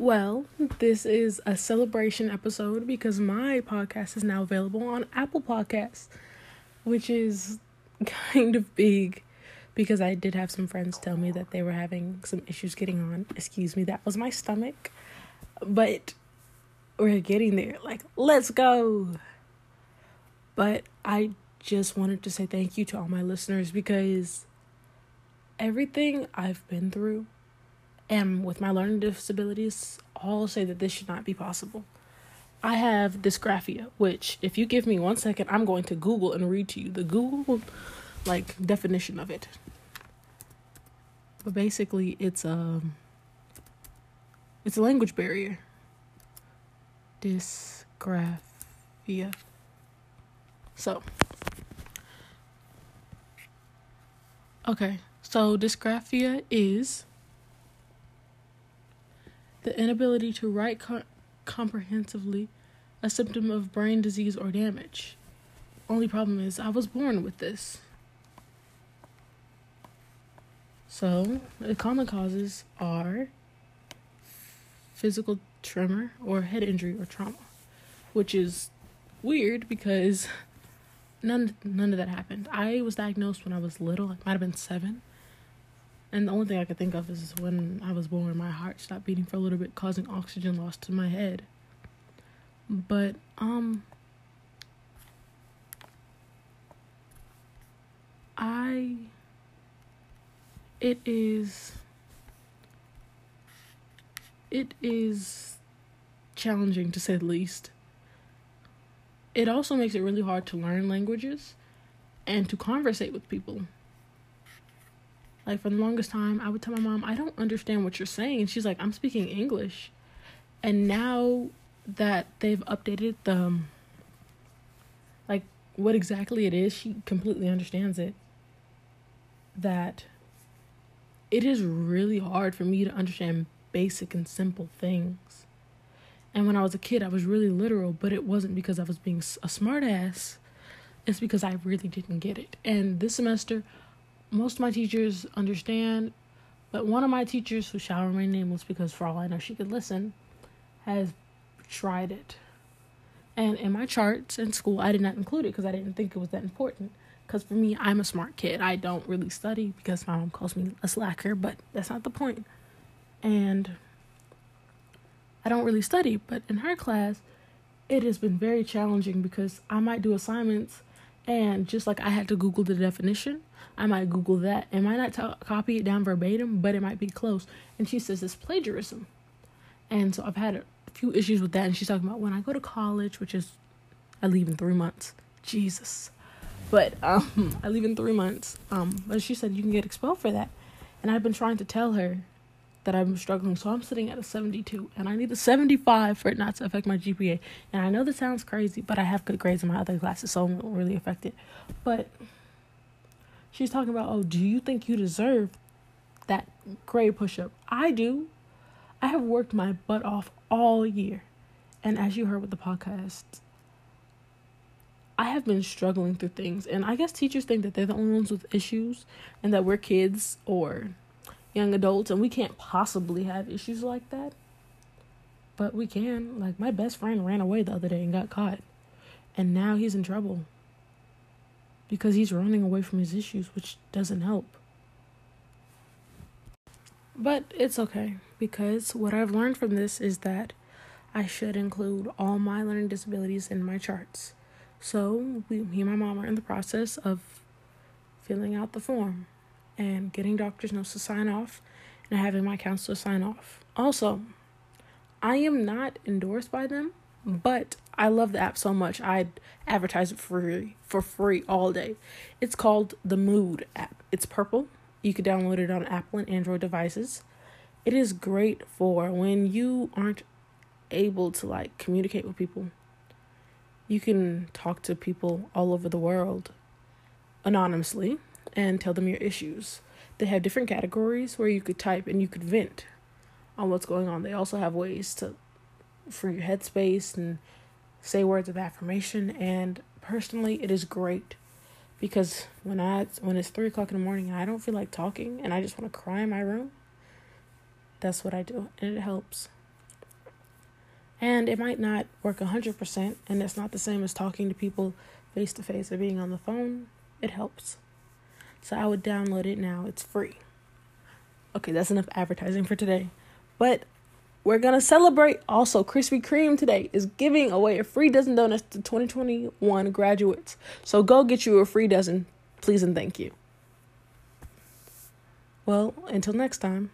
Well, this is a celebration episode because my podcast is now available on Apple Podcasts, which is kind of big because I did have some friends tell me that they were having some issues getting on. Excuse me, that was my stomach. But we're getting there. Like, let's go. But I just wanted to say thank you to all my listeners because everything I've been through and with my learning disabilities, all say that this should not be possible. I have dysgraphia, which if you give me one second, I'm going to Google and read to you the Google like definition of it. But basically, it's a um, it's a language barrier. Dysgraphia. So, okay, so dysgraphia is the inability to write co- comprehensively, a symptom of brain disease or damage. Only problem is, I was born with this. So, the common causes are physical tremor or head injury or trauma, which is weird because none none of that happened. I was diagnosed when I was little, I might have been 7. And the only thing I could think of is when I was born, my heart stopped beating for a little bit, causing oxygen loss to my head. But, um, I, it is, it is challenging to say the least. It also makes it really hard to learn languages and to conversate with people. Like for the longest time, I would tell my mom, I don't understand what you're saying. And she's like, I'm speaking English. And now that they've updated the, um, like, what exactly it is, she completely understands it. That it is really hard for me to understand basic and simple things. And when I was a kid, I was really literal, but it wasn't because I was being a smartass. It's because I really didn't get it. And this semester, most of my teachers understand, but one of my teachers, who shall remain nameless because for all I know she could listen, has tried it. And in my charts in school, I did not include it because I didn't think it was that important. Because for me, I'm a smart kid. I don't really study because my mom calls me a slacker, but that's not the point. And I don't really study, but in her class, it has been very challenging because I might do assignments and just like I had to Google the definition, I might Google that. It might not t- copy it down verbatim, but it might be close. And she says it's plagiarism. And so I've had a few issues with that. And she's talking about when I go to college, which is, I leave in three months. Jesus. But um, I leave in three months. Um, but she said you can get expelled for that. And I've been trying to tell her that I'm struggling. So I'm sitting at a 72 and I need a 75 for it not to affect my GPA. And I know this sounds crazy, but I have good grades in my other classes, so won't really affect it. But She's talking about, oh, do you think you deserve that grade push up? I do. I have worked my butt off all year. And as you heard with the podcast, I have been struggling through things. And I guess teachers think that they're the only ones with issues and that we're kids or young adults and we can't possibly have issues like that. But we can. Like, my best friend ran away the other day and got caught. And now he's in trouble because he's running away from his issues, which doesn't help. But it's okay because what I've learned from this is that I should include all my learning disabilities in my charts. So, we, me and my mom are in the process of filling out the form and getting doctor's notes to sign off and having my counselor sign off. Also, I am not endorsed by them, but I love the app so much. I'd advertise it free for free all day. It's called the Mood app. It's purple. You can download it on Apple and Android devices. It is great for when you aren't able to like communicate with people. You can talk to people all over the world anonymously and tell them your issues. They have different categories where you could type and you could vent on what's going on. They also have ways to for your headspace and say words of affirmation. And personally, it is great because when I when it's three o'clock in the morning and I don't feel like talking and I just want to cry in my room, that's what I do, and it helps. And it might not work 100%, and it's not the same as talking to people face to face or being on the phone. It helps. So I would download it now. It's free. Okay, that's enough advertising for today. But we're gonna celebrate also Krispy Kreme today is giving away a free dozen donuts to 2021 graduates. So go get you a free dozen, please and thank you. Well, until next time.